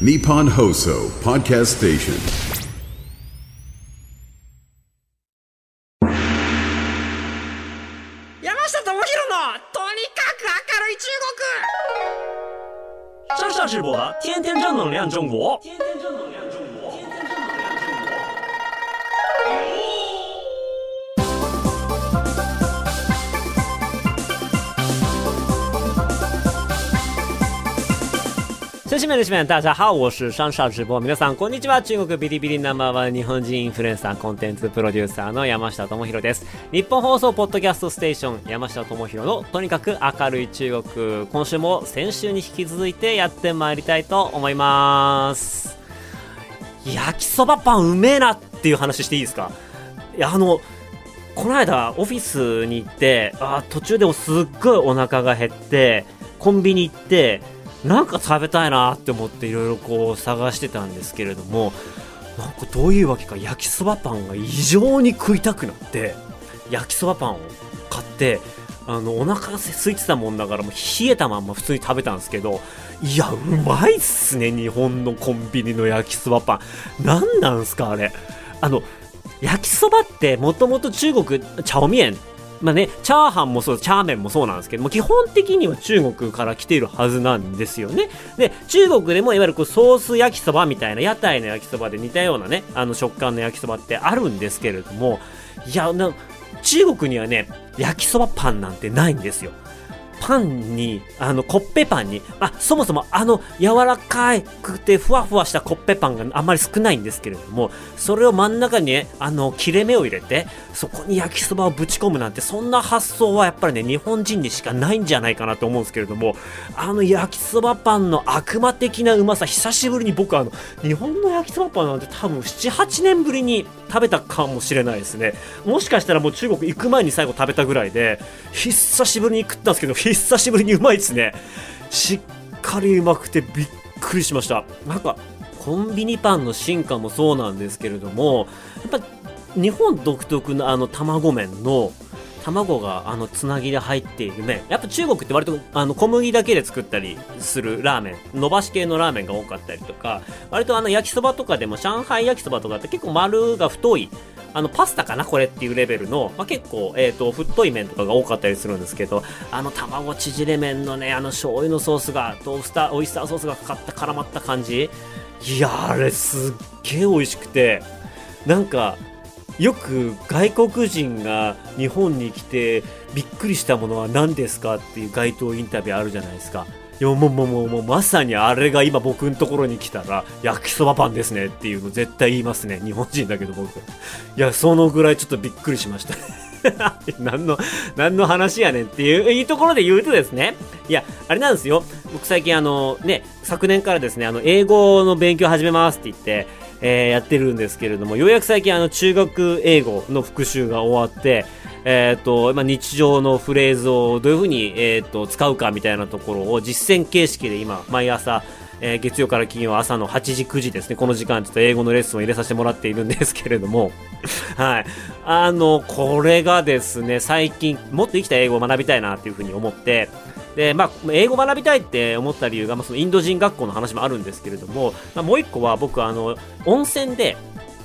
Nippon Hoso Podcast Station. 山下智博のとにかく明るい中国上上直播的天天正能量中国，天天正能量先生们、女士们，大家好，我是上上直播。皆さん、こんにちは。中国ビリビリナンバーワン日本人インフルエンサーコンテンツプロデューサーの山下智博です。日本放送ポッドキャストステーション山下智博のとにかく明るい中国。今週も先週に引き続いてやってまいりたいと思います。焼きそばパンうめえなっていう話していいですか？いや、あの、この間オフィスに行って、あ途中でもすっごいお腹が減って、コンビニ行って、なんか食べたいなって思っていろいろこう探してたんですけれども、なんかどういうわけか焼きそばパンが異常に食いたくなって、焼きそばパンを買って、あの、お腹が空いてたもんだからもう冷えたまんま普通に食べたんですけど、いや、うまいっすね、日本のコンビニの焼きそばパン。なんなんすか、あれ。あの、焼きそばってもともと中国、チャオミエン。まあね、チャーハンもそう、チャーメンもそうなんですけども、基本的には中国から来ているはずなんですよね。で、中国でもいわゆるこうソース焼きそばみたいな屋台の焼きそばで似たようなね、あの食感の焼きそばってあるんですけれども、いや、な中国にはね、焼きそばパンなんてないんですよ。パンに、あの、コッペパンに、あ、そもそもあの、柔らかくてふわふわしたコッペパンがあんまり少ないんですけれども、それを真ん中にね、あの、切れ目を入れて、そこに焼きそばをぶち込むなんて、そんな発想はやっぱりね、日本人にしかないんじゃないかなと思うんですけれども、あの焼きそばパンの悪魔的なうまさ、久しぶりに僕あの、日本の焼きそばパンなんて多分7、8年ぶりに食べたかもしれないですね。もしかしたらもう中国行く前に最後食べたぐらいで、久しぶりに食ったんですけど、久しぶりにうまいですね。しっかりうまくてびっくりしました。なんか、コンビニパンの進化もそうなんですけれども、やっぱ日本独特のあの卵麺の卵があのつなぎで入っている麺やっぱ中国って割とあの小麦だけで作ったりするラーメン伸ばし系のラーメンが多かったりとか割とあの焼きそばとかでも上海焼きそばとかって結構丸が太いあのパスタかなこれっていうレベルの、まあ、結構、えー、と太い麺とかが多かったりするんですけどあの卵縮れ麺のねあの醤油のソースがとオイスターオイスターソースがかかった絡まった感じいやあれすっげえ美味しくてなんかよく外国人が日本に来てびっくりしたものは何ですかっていう街頭インタビューあるじゃないですか。いやもうもうもうもうまさにあれが今僕のところに来たら焼きそばパンですねっていうの絶対言いますね。日本人だけど僕。いやそのぐらいちょっとびっくりしました。何の何の話やねんっていういいところで言うとですね。いやあれなんですよ。僕最近あのね昨年からですねあの英語の勉強始めますって言ってえーやってるんですけれどもようやく最近あの中学英語の復習が終わってえーとまあ、日常のフレーズをどういうふうに、えー、と使うかみたいなところを実践形式で今毎朝えー月曜から金曜朝の8時9時ですね。この時間ちょっと英語のレッスンを入れさせてもらっているんですけれども。はい。あのこれがですね最近もっと生きた英語を学びたいなっていうふうに思って。でまあ、英語学びたいって思った理由が、まあ、そのインド人学校の話もあるんですけれども、まあ、もう一個は僕あの温泉で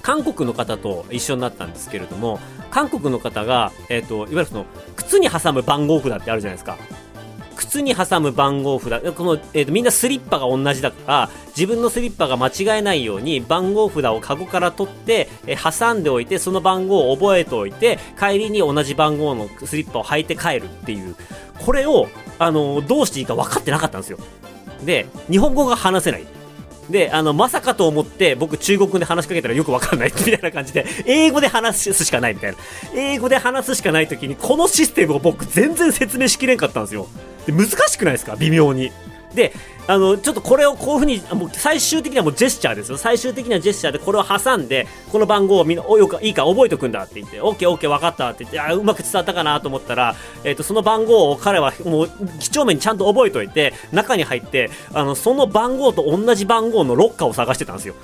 韓国の方と一緒になったんですけれども韓国の方が、えー、といわゆるその靴に挟む番号札ってあるじゃないですか。靴に挟む番号札。この、えーとみんなスリッパが同じだから自分のスリッパが間違えないように番号札をカゴから取って、えー挟んでおいてその番号を覚えておいて帰りに同じ番号のスリッパを履いて帰るっていう。これを、あのどうしていいか分かってなかったんですよ。で日本語が話せない。で、あの、まさかと思って、僕中国語で話しかけたらよくわかんない みたいな感じで、英語で話すしかないみたいな。英語で話すしかない時に、このシステムを僕全然説明しきれんかったんですよ。で、難しくないですか？微妙に。で、あの、ちょっとこれをこういうふうに、あもう最終的にはもうジェスチャーですよ。最終的なジェスチャーでこれを挟んで、この番号をみんな、およか、いいか覚えとくんだって言って、オッケーオッケー分かったって言って、あうまく伝わったかなと思ったら、えっ、と、その番号を彼はもう、几帳面にちゃんと覚えといて、中に入って、あの、その番号と同じ番号のロッカーを探してたんですよ。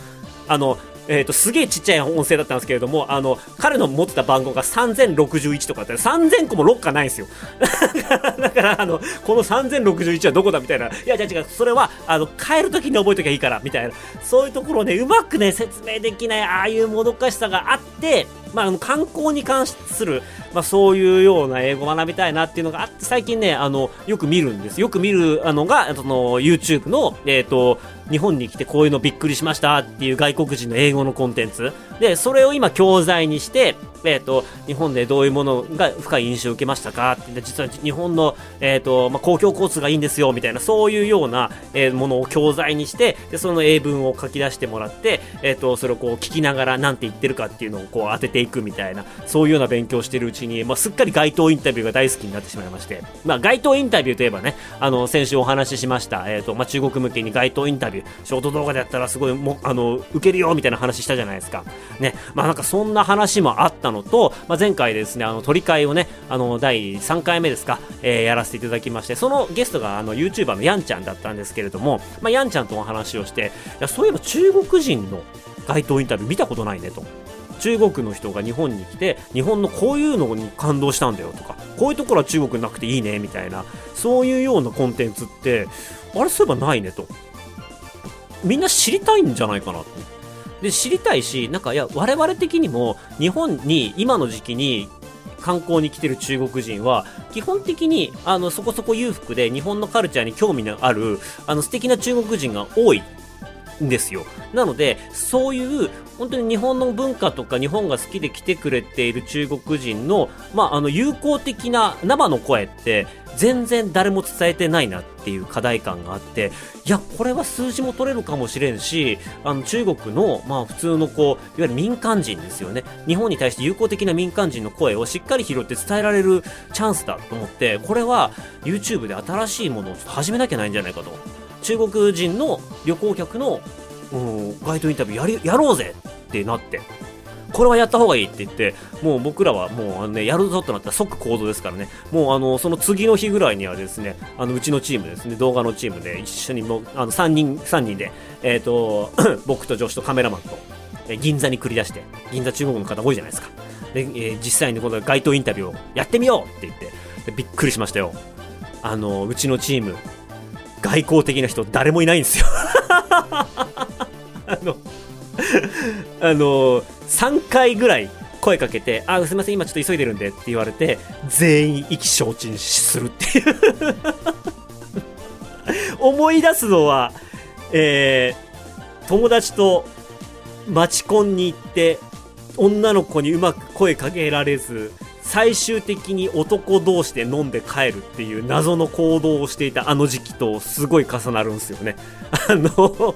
あの、えっ、と、すげえちっちゃい音声だったんですけれども、あの、彼の持ってた番号が3061とかだって3000個もロッカーないんですよ。だから、あの、この3061はどこだみたいな。いや、じゃ違う、それは、あの、帰るときに覚えときゃいいから、みたいな。そういうところをね、うまくね、説明できない、ああいうもどかしさがあって、まあ、あの観光に関する、まあ、そういうような英語を学びたいなっていうのがあって、最近ね、あの、よく見るんです。よく見るあのが、その、YouTube の、えっ、と、日本に来てこういうのびっくりしましたっていう外国人の英語のコンテンツ。で、それを今教材にして、えっ、と、日本でどういうものが深い印象を受けましたか？って、実は日本の、えっ、と、まあ、公共交通がいいんですよ、みたいな、そういうような、えーものを教材にして、で、その英文を書き出してもらって、えっ、と、それをこう聞きながら何て言ってるかっていうのをこう当てていくみたいな、そういうような勉強をしているうちに、まあ、すっかり街頭インタビューが大好きになってしまいまして、まあ、街頭インタビューといえばね、あの、先週お話ししました、えっ、と、まあ、中国向けに街頭インタビュー、ショート動画でやったらすごいも、あの、受けるよみたいな話したじゃないですか。ね、まあ、なんかそんな話もあったののと、まあ、前回ですね、あの、取り替えをね、あの、第3回目ですか、えーやらせていただきまして、そのゲストが、あの、YouTuber のヤンちゃんだったんですけれども、まあ、ヤンちゃんとお話をして、いや、そういえば中国人の街頭インタビュー見たことないねと。中国の人が日本に来て日本のこういうのに感動したんだよとかこういうところは中国なくていいねみたいなそういうようなコンテンツってあれそういえばないねとみんな知りたいんじゃないかなとで知りたいしなんかいや我々的にも日本に今の時期に観光に来てる中国人は基本的にあのそこそこ裕福で日本のカルチャーに興味のあるあの素敵な中国人が多い。んですよ。なので、そういう、本当に日本の文化とか日本が好きで来てくれている中国人の、まあ、あの、友好的な生の声って、全然誰も伝えてないなっていう課題感があって、いや、これは数字も取れるかもしれんし、あの、中国の、まあ、普通のこう、いわゆる民間人ですよね。日本に対して友好的な民間人の声をしっかり拾って伝えられるチャンスだと思って、これは YouTube で新しいものを始めなきゃないんじゃないかと。中国人の旅行客の、うん、街頭インタビューやりやろうぜってなって、これはやった方がいいって言って、もう僕らはもうあの、ね、やるぞとなったら即行動ですからね、もうあのその次の日ぐらいにはですね、あのうちのチームですね、動画のチームで一緒にもあの3人、3人で、えっ、と、僕と女子とカメラマンと、え銀座に繰り出して、銀座中国の方多いじゃないですか。で、えー実際にこの街頭インタビューをやってみようって言って、びっくりしましたよ。あの、うちのチーム、外交的な人誰もいないんですよ。あの あの3回ぐらい声かけて「あすみません今ちょっと急いでるんで」って言われて全員意気消沈するっていう。思い出すのはえー友達とマチコンに行って女の子にうまく声かけられず最終的に男同士で飲んで帰るっていう謎の行動をしていたあの時期とすごい重なるんですよね。あの、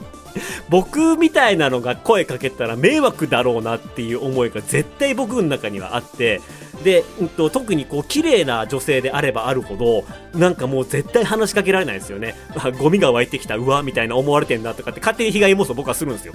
僕みたいなのが声かけたら迷惑だろうなっていう思いが絶対僕の中にはあって、で、うんと、特にこう綺麗な女性であればあるほど、なんかもう絶対話しかけられないですよね。あゴミが湧いてきた、うわ、みたいな思われてんなとかって勝手に被害妄想僕はするんですよ。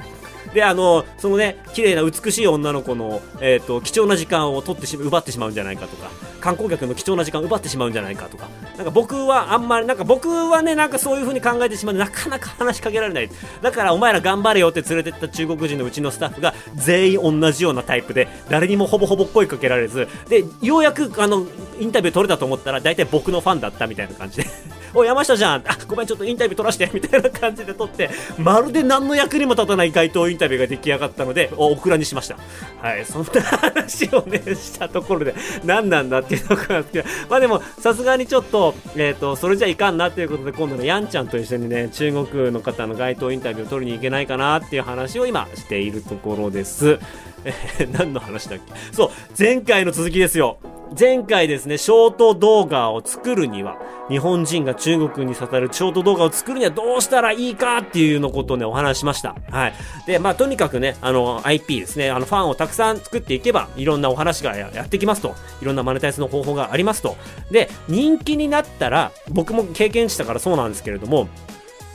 で、あの、そのね、綺麗な美しい女の子の、えっ、と、貴重な時間を取ってし、奪ってしまうんじゃないかとか、観光客の貴重な時間を奪ってしまうんじゃないかとか、なんか僕はあんまり、なんか僕はね、なんかそういう風に考えてしまうなかなか話しかけられない。だからお前ら頑張れよって連れてった中国人のうちのスタッフが全員同じようなタイプで、誰にもほぼほぼ声かけられず、で、ようやくあの、インタビュー取れたと思ったら、大体僕のファンだったみたいな感じで。お山下じゃんあごめんちょっとインタビュー取らしてみたいな感じで取ってまるで何の役にも立たない街頭インタビューが出来上がったのでオクラにしました。はい。そんな話をねしたところで何なんだっていうのかなってまあでもさすがにちょっとえっ、とそれじゃいかんなっていうことで今度のやんちゃんと一緒にね中国の方の街頭インタビューを取りに行けないかなっていう話を今しているところです。え ー何の話だっけ？そう前回の続きですよ前回ですね、ショート動画を作るには、日本人が中国に刺さるショート動画を作るにはどうしたらいいかっていうのことをね、お話しました。はい。で、まあ、とにかくね、あの、IP ですね、あの、ファンをたくさん作っていけば、いろんなお話がやってきますと。いろんなマネタイズの方法がありますと。で、人気になったら、僕も経験したからそうなんですけれども、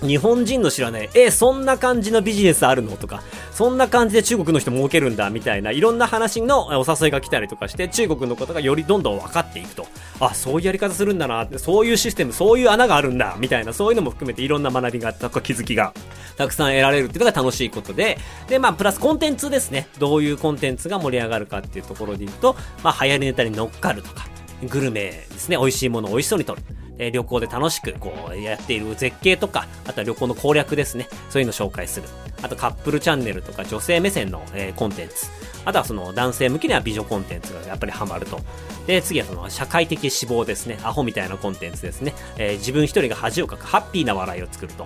日本人の知らない、え、そんな感じのビジネスあるの？とか、そんな感じで中国の人儲けるんだ、みたいな、いろんな話のお誘いが来たりとかして、中国のことがよりどんどん分かっていくと。あ、そういうやり方するんだな、そういうシステム、そういう穴があるんだ、みたいな、そういうのも含めていろんな学びがあった、気づきがたくさん得られるっていうのが楽しいことで、で、まあ、プラスコンテンツですね。どういうコンテンツが盛り上がるかっていうところで言うと、まあ、流行りネタに乗っかるとか、グルメですね、美味しいものを美味しそうに撮る。え旅行で楽しくこうやっている絶景とか、あとは旅行の攻略ですね。そういうのを紹介する。あとカップルチャンネルとか女性目線の、えー、コンテンツ。あとはその男性向きには美女コンテンツがやっぱりハマると。で、次はその社会的脂肪ですね。アホみたいなコンテンツですね。えー、自分一人が恥をかくハッピーな笑いを作ると。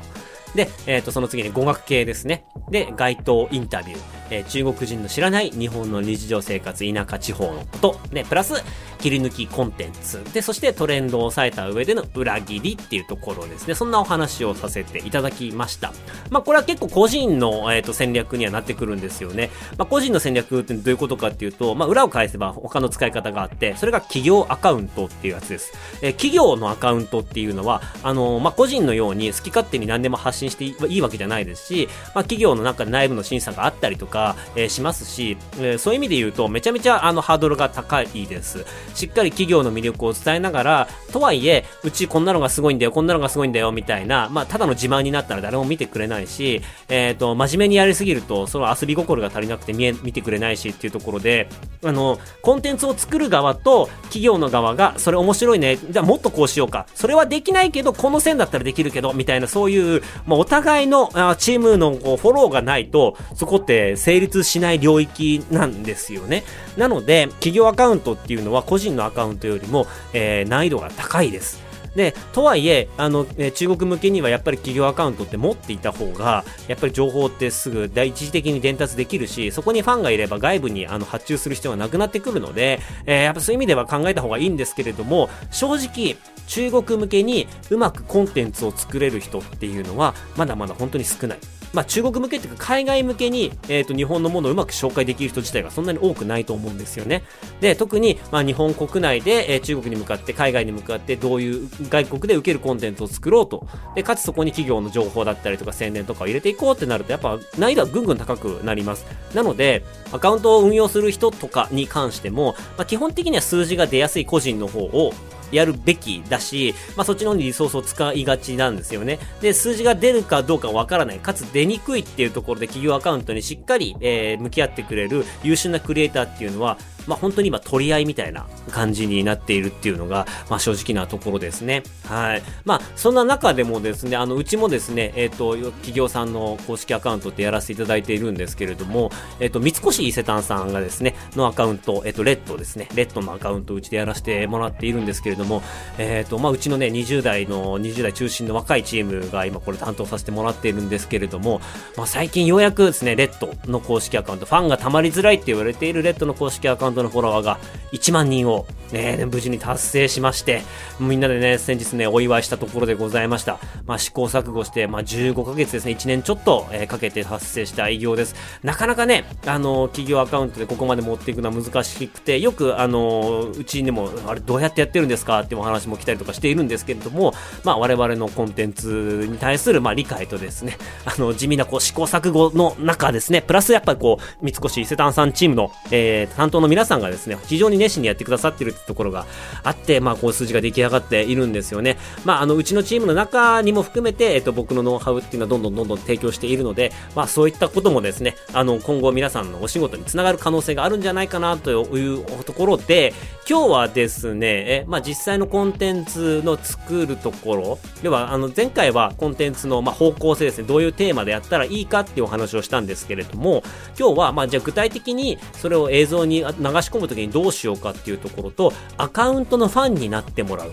で、えっ、ー、と、その次に語学系ですね。で、街頭インタビュー。えー、中国人の知らない日本の日常生活、田舎地方のこと。で、プラス、切り抜きコンテンツ。で、そしてトレンドを抑えた上での裏切りっていうところですね。そんなお話をさせていただきました。まあ、これは結構個人の、えっ、ー、と、戦略にはなってくるんですよね。まあ、個人の戦略ってどういうことかっていうと、まあ、裏を返せば他の使い方があって、それが企業アカウントっていうやつです。えー、企業のアカウントっていうのは、あの、まあ、個人のように好き勝手に何でも発信していいわけじゃないですし、まあ、企業の中で内部の審査があったりとか、えー、しますし、えー、そういう意味で言うと、めちゃめちゃあのハードルが高いです。しっかり企業の魅力を伝えながら、とはいえ、うちこんなのがすごいんだよ、こんなのがすごいんだよ、みたいな、まあ、ただの自慢になったら誰も見てくれないし、えっ、ー、と、真面目にやりすぎると、その遊び心が足りなくて見え、見てくれないしっていうところで、あの、コンテンツを作る側と企業の側が、それ面白いね、じゃあもっとこうしようか。それはできないけど、この線だったらできるけど、みたいな、そういう、まあ、お互いのあチームのこうフォローがないと、そこって成立しない領域なんですよね。なので、企業アカウントっていうのは個人のアカウントよりも、えー、難易度が高いです。で、とはいえ、あの、え中国向けにはやっぱり企業アカウントって持っていた方が、やっぱり情報ってすぐ一時的に伝達できるし、そこにファンがいれば外部にあの発注する必要がなくなってくるので、えー、やっぱそういう意味では考えた方がいいんですけれども、正直、中国向けにうまくコンテンツを作れる人っていうのは、まだまだ本当に少ない。まあ、中国向けっていうか海外向けに、えっ、ー、と日本のものをうまく紹介できる人自体がそんなに多くないと思うんですよね。で、特に、まあ、日本国内で、えー、中国に向かって海外に向かってどういう外国で受けるコンテンツを作ろうと。で、かつそこに企業の情報だったりとか宣伝とかを入れていこうってなるとやっぱ難易度はぐんぐん高くなります。なので、アカウントを運用する人とかに関しても、まあ、基本的には数字が出やすい個人の方をやるべきだし、まあ、そっちの方にリソースを使いがちなんですよね。で、数字が出るかどうかわからない、かつ出にくいっていうところで企業アカウントにしっかり、えー、向き合ってくれる優秀なクリエイターっていうのは、まあ、本当に今取り合いみたいな感じになっているっていうのが、まあ、正直なところですね。はい。まあ、そんな中でもですね、あの、うちもですね、えっ、ー、と、企業さんの公式アカウントってやらせていただいているんですけれども、えっ、ー、と、三越伊勢丹さんがですね、のアカウント、えっ、ー、と、レッドですね、レッドのアカウントうちでやらせてもらっているんですけれども、えっ、と、まあ、うちのね、20代の、20代中心の若いチームが今これ担当させてもらっているんですけれども、まあ、最近ようやくですね、レッドの公式アカウント、ファンが溜まりづらいって言われているレッドの公式アカウントのフォロワーが1万人を、ね、無事に達成しまして、みんなでね、先日ね、お祝いしたところでございました。まあ、試行錯誤して、まあ、15ヶ月ですね、1年ちょっと、えー、かけて達成した偉業です。なかなかね、あのー、企業アカウントでここまで持っていくのは難しくて、よく、あのー、うちにも、あれ、どうやってやってるんですか？っていうお話も来たりとかしているんですけれども、まあ、我々のコンテンツに対する、まあ、理解とですね、あの、地味な、こう、試行錯誤の中ですね、プラスやっぱりこう、三越伊勢丹さんチームの、えー、担当の皆皆さんがですね、非常に熱心にやってくださってるってところがあって、まあ、こう数字が出来上がっているんですよね。まあ、あの、うちのチームの中にも含めて、えっと、僕のノウハウっていうのはどんどんどんどん提供しているので、まあ、そういったこともですね、あの、今後皆さんのお仕事につながる可能性があるんじゃないかなというところで、今日はですね、え、まあ、実際のコンテンツの作るところ、要は、あの、前回はコンテンツの、まあ、方向性ですね、どういうテーマでやったらいいかっていうお話をしたんですけれども、今日は、まあ、じゃあ具体的にそれを映像に流し込むときにどうしようかっていうところと、アカウントのファンになってもらう。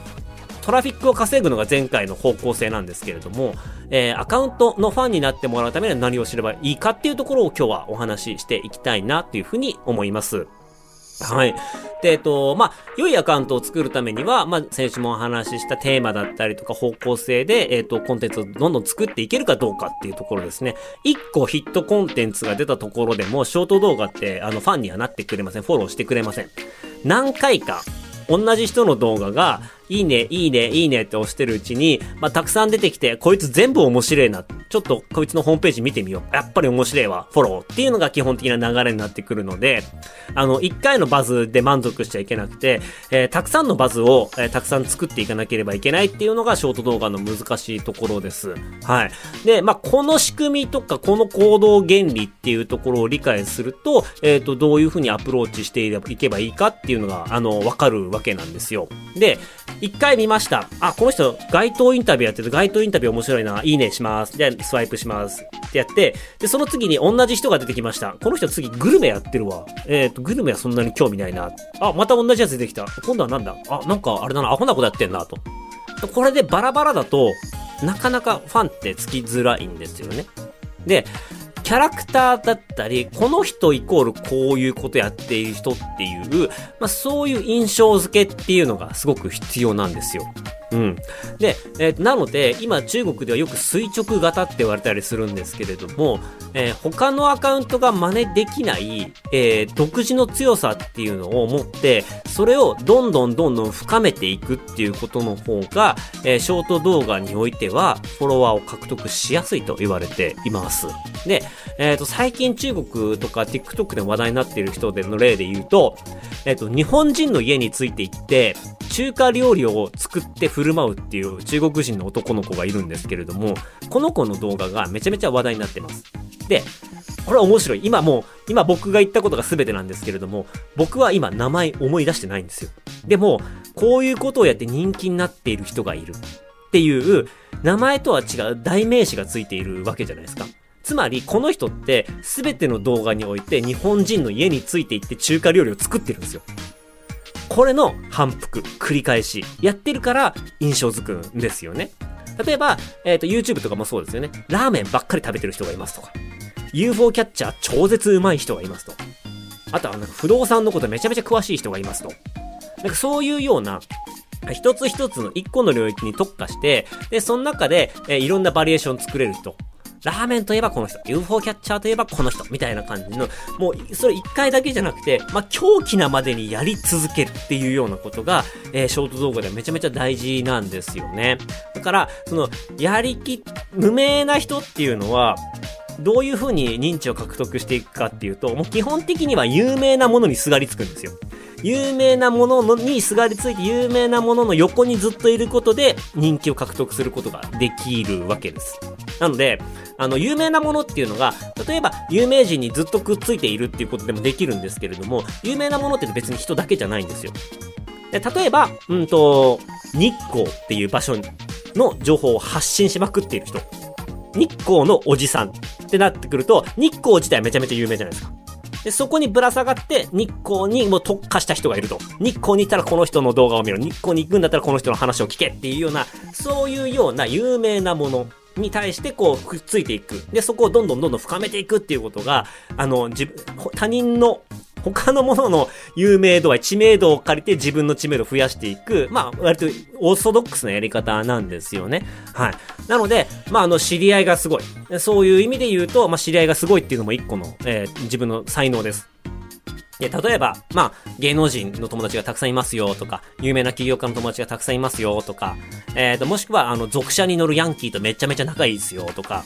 トラフィックを稼ぐのが前回の方向性なんですけれども、えー、アカウントのファンになってもらうためには何をすればいいかっていうところを今日はお話ししていきたいなというふうに思います。はい。で、えっと、まあ、良いアカウントを作るためには、まあ、先週もお話ししたテーマだったりとか方向性で、えっと、コンテンツをどんどん作っていけるかどうかっていうところですね。一個ヒットコンテンツが出たところでも、ショート動画って、あの、ファンにはなってくれません。フォローしてくれません。何回か、同じ人の動画がいいね、いいね、いいねって押してるうちに、まあ、たくさん出てきて、こいつ全部面白いな。ちょっとこいつのホームページ見てみよう。やっぱり面白いわ。フォローっていうのが基本的な流れになってくるので、あの、一回のバズで満足しちゃいけなくて、えー、たくさんのバズを、えー、たくさん作っていかなければいけないっていうのがショート動画の難しいところです。はい。で、まあ、この仕組みとか、この行動原理っていうところを理解すると、えっ、ー、と、どういうふうにアプローチしていけばいいかっていうのが、あの、わかるわけなんですよ。で、一回見ました。あ、この人、街頭インタビューやってて、街頭インタビュー面白いな。いいねします。で、スワイプします。ってやって、で、その次に同じ人が出てきました。この人次グルメやってるわ。えっ、ー、と、グルメはそんなに興味ないな。あ、また同じやつ出てきた。今度はなんだ？あ、なんかあれだな。アホなことやってんな、と。これでバラバラだと、なかなかファンってつきづらいんですよね。で、キャラクターだったり、この人イコールこういうことやっている人っていう、まあそういう印象付けっていうのがすごく必要なんですよ。うん。で、えー、なので、今中国ではよく垂直型って言われたりするんですけれども、えー、他のアカウントが真似できない、えー、独自の強さっていうのを持って、それをどんどんどんどん深めていくっていうことの方が、えショート動画においては、フォロワーを獲得しやすいと言われています。で、えっ、と、最近中国とか TikTok で話題になっている人での例で言うと、えっ、と、日本人の家について行って、中華料理を作って振る舞うっていう中国人の男の子がいるんですけれども、この子の動画がめちゃめちゃ話題になってます。で、これは面白い。今もう、今僕が言ったことが全てなんですけれども、僕は今名前思い出してないんですよ。でも、こういうことをやって人気になっている人がいるっていう、名前とは違う代名詞がついているわけじゃないですか。つまり、この人って、全ての動画において日本人の家についていって中華料理を作ってるんですよ。これの反復、繰り返し、やってるから印象づくんですよね。例えば、えっ、ー、と、YouTube とかもそうですよね。ラーメンばっかり食べてる人がいますとか。UFO キャッチャー超絶上手い人がいますと。あとは、なんか不動産のことめちゃめちゃ詳しい人がいますと。なんかそういうような、一つ一つの一個の領域に特化して、で、その中で、えー、いろんなバリエーション作れる人。ラーメンといえばこの人、UFO キャッチャーといえばこの人、みたいな感じの、もう、それ一回だけじゃなくて、まあ、狂気なまでにやり続けるっていうようなことが、えー、ショート動画ではめちゃめちゃ大事なんですよね。だから、その、やりき、無名な人っていうのは、どういう風に認知を獲得していくかっていうと、もう基本的には有名なものにすがりつくんですよ。有名なものにすがりついて有名なものの横にずっといることで人気を獲得することができるわけです。なので、あの、有名なものっていうのが、例えば有名人にずっとくっついているっていうことでもできるんですけれども、有名なものって別に人だけじゃないんですよ。で例えば、うんと、日光っていう場所の情報を発信しまくっている人。日光のおじさんってなってくると、日光自体めちゃめちゃ有名じゃないですか。で、そこにぶら下がって日光にもう特化した人がいると。日光に行ったらこの人の動画を見ろ。日光に行くんだったらこの人の話を聞けっていうような、そういうような有名なものに対してこうくっついていく。で、そこをどんどんどんどん深めていくっていうことが、あの、自分、他人の他のものの有名度は知名度を借りて自分の知名度を増やしていく、まあ、割とオーソドックスなやり方なんですよね。はい。なので、まあ、あの、知り合いがすごい。そういう意味で言うと、まあ、知り合いがすごいっていうのも一個の、えー、自分の才能です。で、例えば、まあ、芸能人の友達がたくさんいますよとか、有名な起業家の友達がたくさんいますよとか、えっ、ー、と、もしくは、あの、属車に乗るヤンキーとめちゃめちゃ仲いいですよとか、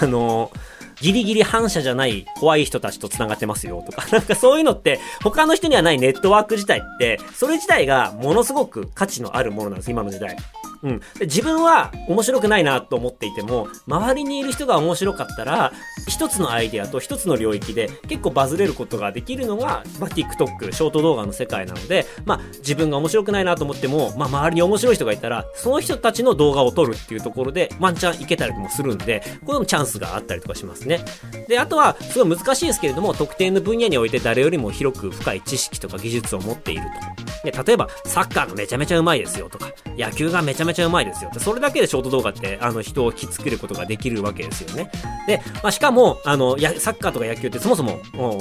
あのーギリギリ反射じゃない怖い人たちと繋がってますよとか、なんかそういうのって、他の人にはないネットワーク自体って、それ自体がものすごく価値のあるものなんです、今の時代。うん。自分は面白くないなと思っていても、周りにいる人が面白かったら、一つのアイデアと一つの領域で結構バズれることができるのが、まあ、TikTok、ショート動画の世界なので、まあ、自分が面白くないなと思っても、まあ、周りに面白い人がいたら、その人たちの動画を撮るっていうところで、ワンチャンいけたりもするんで、これもチャンスがあったりとかしますね。で、あとは、すごい難しいですけれども、特定の分野において誰よりも広く深い知識とか技術を持っていると。で、例えば、サッカーがめちゃめちゃうまいですよとか、野球がめちゃめちゃめちゃうまいですよ、それだけでショート動画って、あの、人を引きつけることができるわけですよね。で、まあ、しかも、あの、や、サッカーとか野球ってそもそも、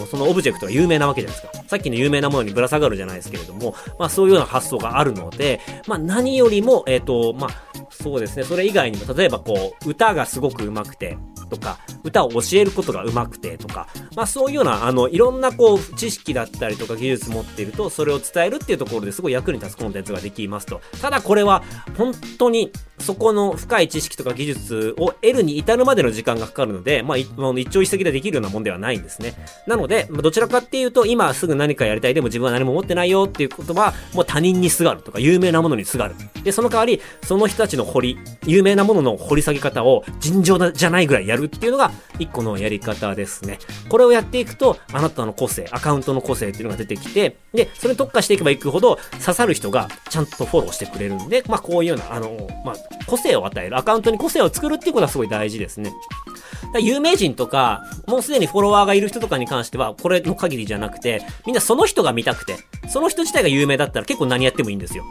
そのオブジェクトが有名なわけじゃないですか。さっきの有名なものにぶら下がるじゃないですけれども、まあ、そういうような発想があるので、まあ、何よりも、えっ、ー、と、まあ、そうですね、それ以外にも、例えばこう、歌がすごく上手くて、とか、歌を教えることが上手くてとか、まあそういうような、あの、いろんなこう、知識だったりとか技術持っていると、それを伝えるっていうところですごい役に立つコンテンツができますと。ただこれは、本当に、そこの深い知識とか技術を得るに至るまでの時間がかかるので、まあ、一朝一夕でできるようなもんではないんですね。なので、どちらかっていうと、今すぐ何かやりたいでも自分は何も持ってないよっていうことは、もう他人にすがるとか、有名なものにすがる。で、その代わり、その人たちの掘り、有名なものの掘り下げ方を尋常じゃないぐらいやるっていうのが、一個のやり方ですね。これをやっていくと、あなたの個性、アカウントの個性っていうのが出てきて、で、それに特化していけばいくほど、刺さる人がちゃんとフォローしてくれるんで、まあ、こういうような、あの、まあ、個性を与える、アカウントに個性を作るっていうことはすごい大事ですね。有名人とか、もうすでにフォロワーがいる人とかに関しては、これの限りじゃなくて、みんなその人が見たくて、その人自体が有名だったら結構何やってもいいんですよ。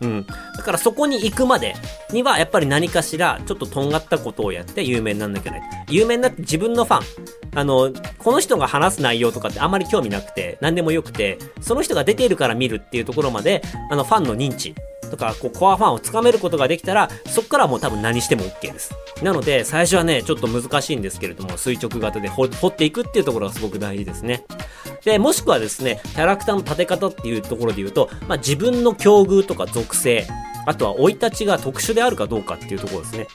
うん。だからそこに行くまでには、やっぱり何かしら、ちょっととんがったことをやって有名になんなきゃいけない。有名になって自分のファン、あの、この人が話す内容とかってあんまり興味なくて、何でもよくて、その人が出ているから見るっていうところまで、あの、ファンの認知とか、こう、コアファンをつかめることができたら、そこからもう多分何しても OK です。なので、最初はね、ちょっと難しいんですけれども、垂直型で掘っていくっていうところがすごく大事ですね。で、もしくはですね、キャラクターの立て方っていうところで言うと、まあ、自分の境遇とか属性、あとは生い立ちが特殊であるかどうかっていうところですね。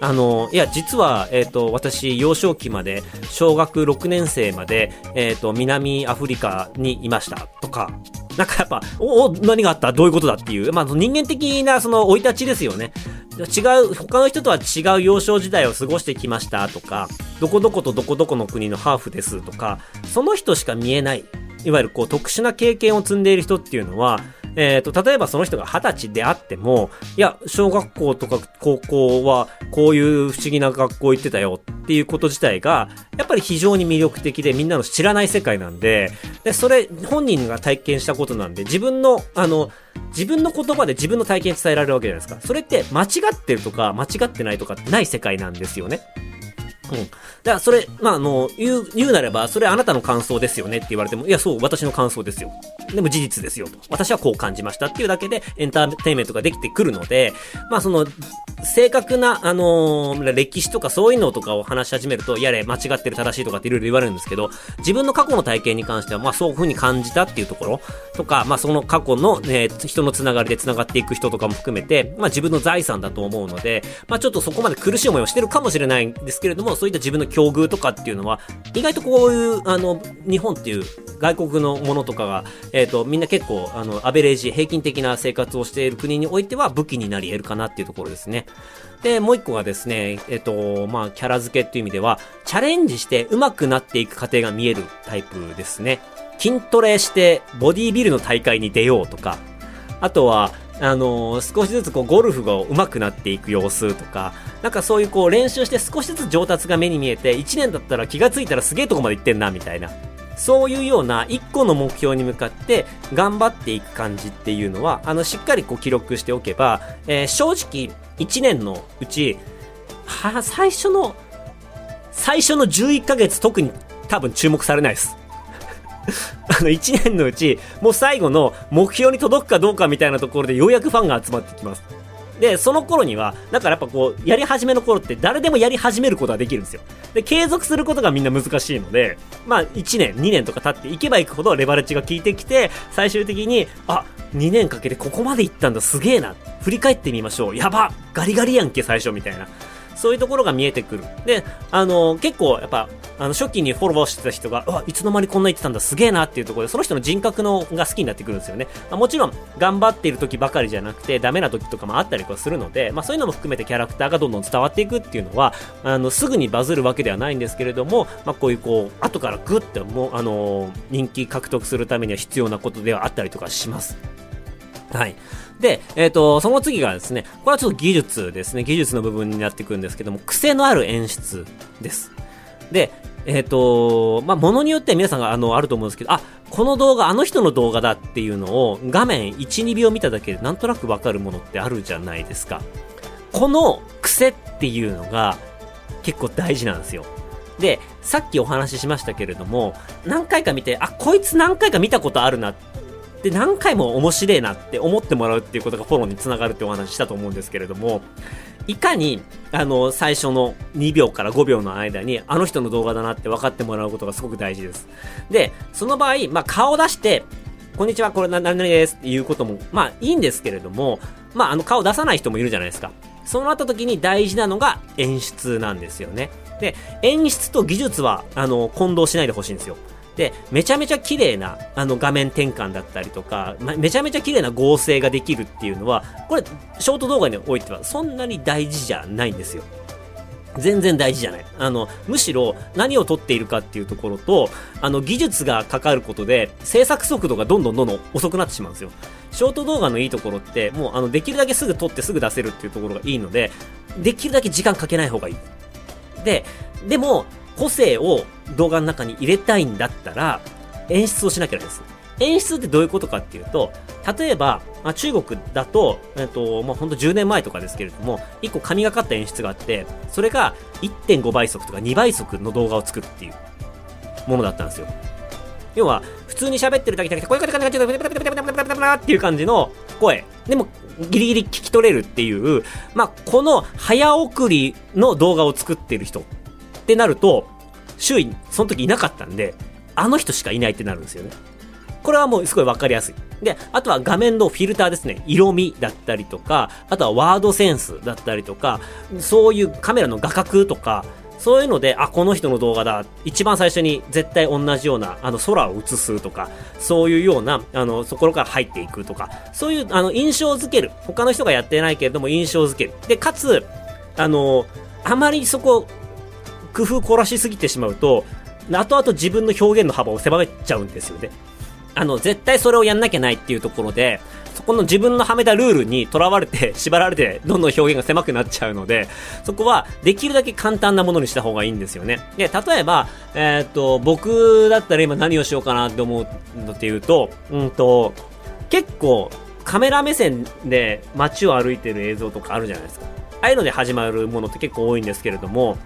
あの、いや、実は、えっ、ー、と、私、幼少期まで、小学6年生まで、えっ、ー、と、南アフリカにいました。とか、なんかやっぱ、お、お、何があった？どういうことだっていう、まあ、人間的なその生い立ちですよね。違う、他の人とは違う幼少時代を過ごしてきました。とか、どこどことどこどこの国のハーフです。とか、その人しか見えない、いわゆるこう特殊な経験を積んでいる人っていうのは、えっ、ー、と、例えばその人が二十歳であっても、いや、小学校とか高校はこういう不思議な学校行ってたよっていうこと自体が、やっぱり非常に魅力的でみんなの知らない世界なんで、で、それ本人が体験したことなんで、自分の、あの、自分の言葉で自分の体験伝えられるわけじゃないですか。それって間違ってるとか間違ってないとかってない世界なんですよね。うん。だからそれ、まあ、あの、言う、言うなれば、それあなたの感想ですよねって言われても、いや、そう、私の感想ですよ。でも事実ですよと。私はこう感じましたっていうだけでエンターテインメントができてくるので、まあその、正確な、あのー、歴史とかそういうのとかを話し始めると、やれ、間違ってる正しいとかっていろいろ言われるんですけど、自分の過去の体験に関しては、まあそういう風に感じたっていうところとか、まあその過去の、ね、人のつながりで繋がっていく人とかも含めて、まあ自分の財産だと思うので、まあちょっとそこまで苦しい思いをしてるかもしれないんですけれども、そういった自分の境遇とかっていうのは、意外とこういう、あの、日本っていう外国のものとかが、えっ、ー、と、みんな結構、あの、アベレージ、平均的な生活をしている国においては武器になり得るかなっていうところですね。で、もう一個がですね、えっ、ー、と、まあ、キャラ付けっていう意味では、チャレンジして上手くなっていく過程が見えるタイプですね。筋トレして、ボディビルの大会に出ようとか、あとは、あの、少しずつこうゴルフが上手くなっていく様子とか、なんかそういうこう練習して少しずつ上達が目に見えて、1年だったら気がついたらすげえとこまで行ってんな、みたいな。そういうような一個の目標に向かって頑張っていく感じっていうのは、あの、しっかりこう記録しておけば、えー、正直1年のうち、は、最初の、最初の11ヶ月特に多分注目されないです。あの、1年のうち、もう最後の目標に届くかどうかみたいなところでようやくファンが集まってきます。で、その頃には、だからやっぱこう、やり始めの頃って誰でもやり始めることができるんですよ。で、継続することがみんな難しいので、まあ、1年、2年とか経っていけばいくほどレバレッジが効いてきて、最終的に、あ、2年かけてここまで行ったんだ、すげえな。振り返ってみましょう。やばガリガリやんけ、最初みたいな。そういうところが見えてくる。で、あの、結構やっぱ、あの、初期にフォローしてた人が、あ、いつの間にこんな言ってたんだ、すげえなっていうところで、その人の人格のが好きになってくるんですよね。まあ、もちろん、頑張っている時ばかりじゃなくて、ダメな時とかもあったりとかするので、まあそういうのも含めてキャラクターがどんどん伝わっていくっていうのは、あの、すぐにバズるわけではないんですけれども、まあこういうこう、後からグッてもう、あの人気獲得するためには必要なことではあったりとかします。はい。で、えっ、ー、と、その次がですね、これはちょっと技術ですね。技術の部分になってくるんですけども、癖のある演出です。で、えっ、ー、と、まあ、ものによって皆さんが、あの、あると思うんですけど、あ、この動画、あの人の動画だっていうのを画面1、2秒見ただけでなんとなくわかるものってあるじゃないですか。この癖っていうのが結構大事なんですよ。で、さっきお話ししましたけれども、何回か見て、あ、こいつ何回か見たことあるなっで、何回も面白いなって思ってもらうっていうことがフォローにつながるってお話したと思うんですけれども、いかに、あの、最初の2秒から5秒の間に、あの人の動画だなって分かってもらうことがすごく大事です。で、その場合、まあ、顔出して、こんにちは、これ何々ですっていうことも、まあ、いいんですけれども、まあ、あの、顔出さない人もいるじゃないですか。そうなった時に大事なのが演出なんですよね。で、演出と技術は、あの、混同しないでほしいんですよ。で、めちゃめちゃ綺麗な、あの、画面転換だったりとか、ま、めちゃめちゃ綺麗な合成ができるっていうのは、これ、ショート動画においてはそんなに大事じゃないんですよ。全然大事じゃない。あの、むしろ何を撮っているかっていうところと、あの、技術がかかることで、制作速度がどんどんどんどん遅くなってしまうんですよ。ショート動画のいいところって、もう、あの、できるだけすぐ撮ってすぐ出せるっていうところがいいので、できるだけ時間かけない方がいい。で、でも、個性を動画の中に入れたいんだったら、演出をしなきゃいけないです。演出ってどういうことかっていうと、例えば、まあ、中国だと、えっと、まあ、ほんと10年前とかですけれども、1個神がかった演出があって、それが1.5倍速とか2倍速の動画を作るっていうものだったんですよ。要は、普通に喋ってるだけじゃなくて、こういう感じで、っていう感じの声。でも、ギリギリ聞き取れるっていう、まあ、この早送りの動画を作ってる人っってなると、周囲にその時いなかったんで、あの人しかいないってなるんですよね。これはもうすごいわかりやすい。で、あとは画面のフィルターですね。色味だったりとか、あとはワードセンスだったりとか、そういうカメラの画角とか、そういうので、あ、この人の動画だ。一番最初に絶対同じような、あの、空を映すとか、そういうような、あの、そこから入っていくとか、そういう、あの、印象づける。他の人がやってないけれども、印象づける。で、かつ、あの、あまりそこ、工夫凝らしすぎてしまうと、後々自分の表現の幅を狭めちゃうんですよね。あの、絶対それをやんなきゃないっていうところで、そこの自分のはめたルールにとらわれて、縛られて、どんどん表現が狭くなっちゃうので、そこはできるだけ簡単なものにした方がいいんですよね。で、例えば、えー、っと、僕だったら今何をしようかなって思うのっていうと、うんと、結構、カメラ目線で街を歩いてる映像とかあるじゃないですか。ああいうので始まるものって結構多いんですけれども、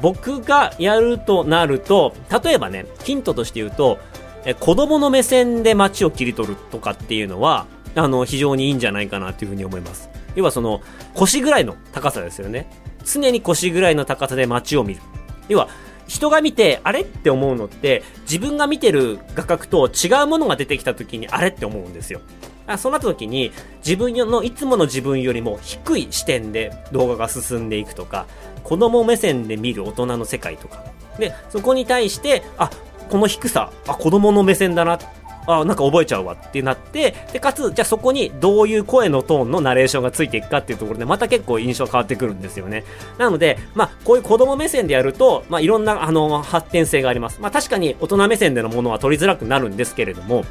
僕がやるとなると、例えばね、ヒントとして言うと、え子供の目線で街を切り取るとかっていうのは、あの、非常にいいんじゃないかなというふうに思います。要はその、腰ぐらいの高さですよね。常に腰ぐらいの高さで街を見る。要は、人が見て、あれって思うのって、自分が見てる画角と違うものが出てきた時に、あれって思うんですよ。あそうなった時に、自分の、いつもの自分よりも低い視点で動画が進んでいくとか、子供目線で見る大人の世界とか。で、そこに対して、あ、この低さ、あ、子供の目線だな。あ、なんか覚えちゃうわってなって、で、かつ、じゃあそこにどういう声のトーンのナレーションがついていくかっていうところで、また結構印象変わってくるんですよね。なので、まあ、こういう子供目線でやると、まあ、いろんな、あの、発展性があります。まあ、確かに大人目線でのものは取りづらくなるんですけれども、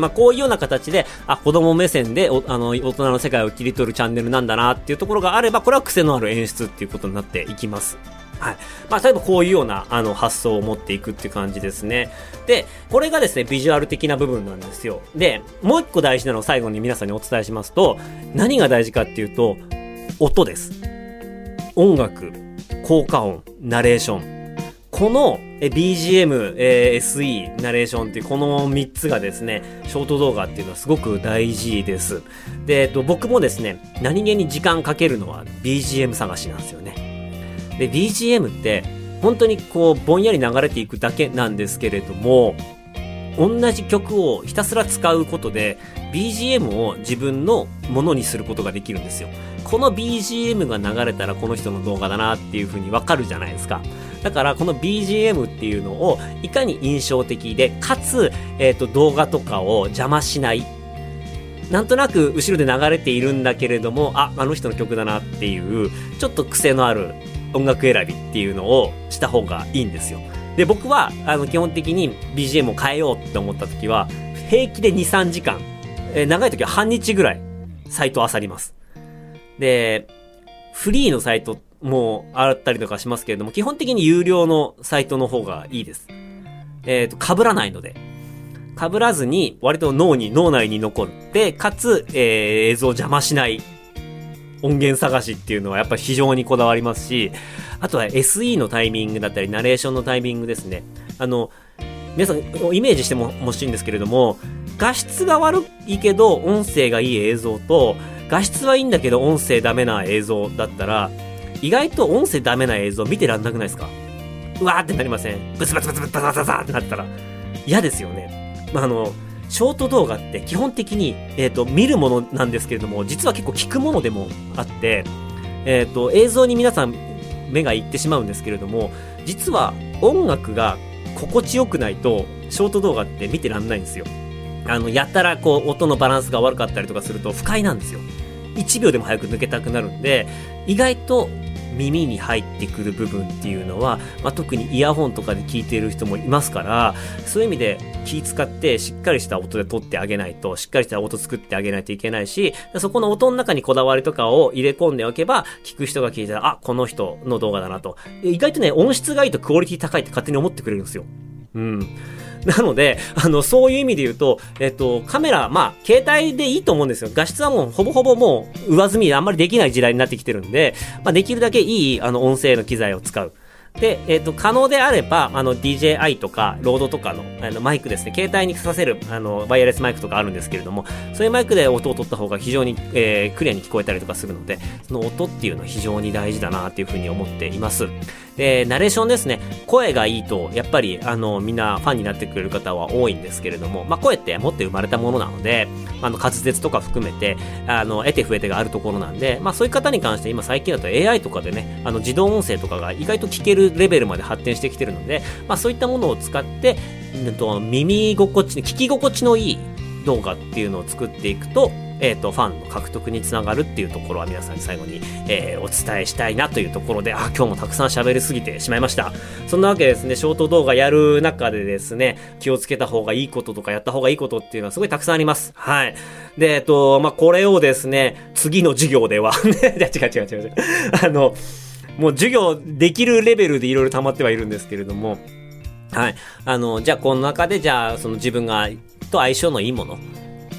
まあ、こういうような形で、あ、子供目線であの、大人の世界を切り取るチャンネルなんだなっていうところがあれば、これは癖のある演出っていうことになっていきます。はい。まあ、例えばこういうような、あの、発想を持っていくっていう感じですね。で、これがですね、ビジュアル的な部分なんですよ。で、もう一個大事なのを最後に皆さんにお伝えしますと、何が大事かっていうと、音です。音楽、効果音、ナレーション。この BGM、えー、SE、ナレーションっていうこの3つがですね、ショート動画っていうのはすごく大事です。で、えっと、僕もですね、何気に時間かけるのは BGM 探しなんですよね。で、BGM って本当にこうぼんやり流れていくだけなんですけれども、同じ曲をひたすら使うことで BGM を自分のものにすることができるんですよ。この BGM が流れたらこの人の動画だなっていう風にわかるじゃないですか。だからこの BGM っていうのをいかに印象的で、かつ、えっ、ー、と動画とかを邪魔しない。なんとなく後ろで流れているんだけれども、あ、あの人の曲だなっていう、ちょっと癖のある音楽選びっていうのをした方がいいんですよ。で、僕は、あの、基本的に BGM を変えようって思った時は、平気で2、3時間、え、長い時は半日ぐらい、サイト漁ります。で、フリーのサイトもあったりとかしますけれども、基本的に有料のサイトの方がいいです。えっ、ー、と、被らないので。被らずに、割と脳に、脳内に残って、かつ、えー、映像を邪魔しない音源探しっていうのはやっぱ非常にこだわりますし、あとは SE のタイミングだったり、ナレーションのタイミングですね。あの、皆さんイメージしても欲しいんですけれども、画質が悪いけど音声がいい映像と、画質はいいんだけど音声ダメな映像だったら、意外と音声ダメな映像見てらんなくないですか？うわーってなりません？ブツブツブツブツバサバサってなったら。嫌ですよね。まあ、あの、ショート動画って基本的に、えっ、と、見るものなんですけれども、実は結構聞くものでもあって、えっ、と、映像に皆さん目がいってしまうんですけれども、実は音楽が心地よくないと、ショート動画って見てらんないんですよ。あの、やたらこう、音のバランスが悪かったりとかすると不快なんですよ。1秒でも早く抜けたくなるんで、意外と耳に入ってくる部分っていうのは、まあ、特にイヤホンとかで聞いている人もいますから、そういう意味で気使ってしっかりした音で撮ってあげないと、しっかりした音作ってあげないといけないし、そこの音の中にこだわりとかを入れ込んでおけば、聞く人が聞いたら、あ、この人の動画だなと。意外とね、音質がいいとクオリティ高いって勝手に思ってくれるんですよ。うん。なので、あの、そういう意味で言うと、えっと、カメラ、まあ、携帯でいいと思うんですよ。画質はもう、ほぼほぼもう、上積みであんまりできない時代になってきてるんで、まあ、できるだけいい、あの、音声の機材を使う。で、えっ、と、可能であれば、あの、DJI とか、ロードとかの、あの、マイクですね、携帯にさせる、あの、ワイヤレスマイクとかあるんですけれども、そういうマイクで音を取った方が非常に、えークリアに聞こえたりとかするので、その音っていうのは非常に大事だなっていうふうに思っています。で、ナレーションですね。声がいいと、やっぱり、あの、みんなファンになってくれる方は多いんですけれども、まあ、声って持って生まれたものなので、あの、滑舌とか含めて、あの、得て増えてがあるところなんで、まあ、そういう方に関して今最近だと AI とかでね、あの、自動音声とかが意外と聞けるレベルまで発展してきてるので、まあ、そういったものを使って、うんと、耳心地、聞き心地のいい動画っていうのを作っていくと、えっ、と、ファンの獲得につながるっていうところは皆さんに最後に、えーお伝えしたいなというところで、あ、今日もたくさん喋りすぎてしまいました。そんなわけですね、ショート動画やる中でですね、気をつけた方がいいこととかやった方がいいことっていうのはすごいたくさんあります。はい。で、えっと、まあ、これをですね、次の授業では、ね、違う違う違う違う。あの、もう授業できるレベルでいろいろ溜まってはいるんですけれども、はい。あの、じゃあこの中で、じゃあその自分が、と相性のいいもの、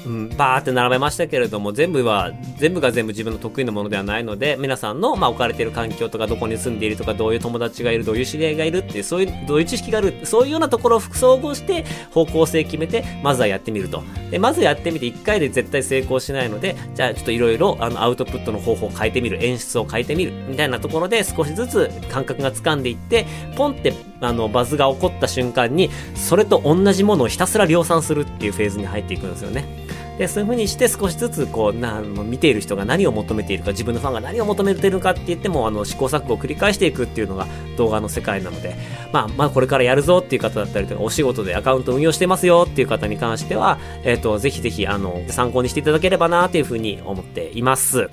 うん、バーって並べましたけれども、全部は、全部が全部自分の得意なものではないので、皆さんの、まあ、置かれている環境とか、どこに住んでいるとか、どういう友達がいる、どういう知り合いがいるっていう、そういう、どういう知識がある、そういうようなところを総合して、方向性決めて、まずはやってみると。で、まずやってみて、1回で絶対成功しないので、じゃあちょっといろいろ、あの、アウトプットの方法を変えてみる、演出を変えてみる、みたいなところで、少しずつ感覚が掴んでいって、ポンって、あの、バズが起こった瞬間に、それと同じものをひたすら量産するっていうフェーズに入っていくんですよね。で、そういう風にして少しずつ、こう、な、見ている人が何を求めているか、自分のファンが何を求めているかって言っても、あの、試行錯誤を繰り返していくっていうのが動画の世界なので、まあ、まあ、これからやるぞっていう方だったりとか、お仕事でアカウント運用してますよっていう方に関しては、えっ、と、ぜひぜひ、あの、参考にしていただければなという風に思っています。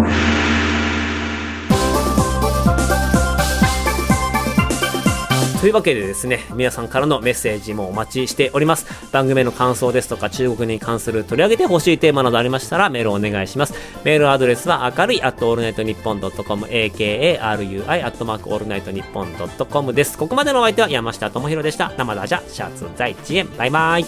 というわけでですね、皆さんからのメッセージもお待ちしております。番組の感想ですとか、中国に関する取り上げてほしいテーマなどありましたら、メールをお願いします。メールアドレスは、明るい、アットオールナイトニッポンドットコム、AKARUI、アットマークオールナイトニッポンドットコムです。ここまでのお相手は山下智博でした。生ダジャ、シャツ在地園、バイバイ。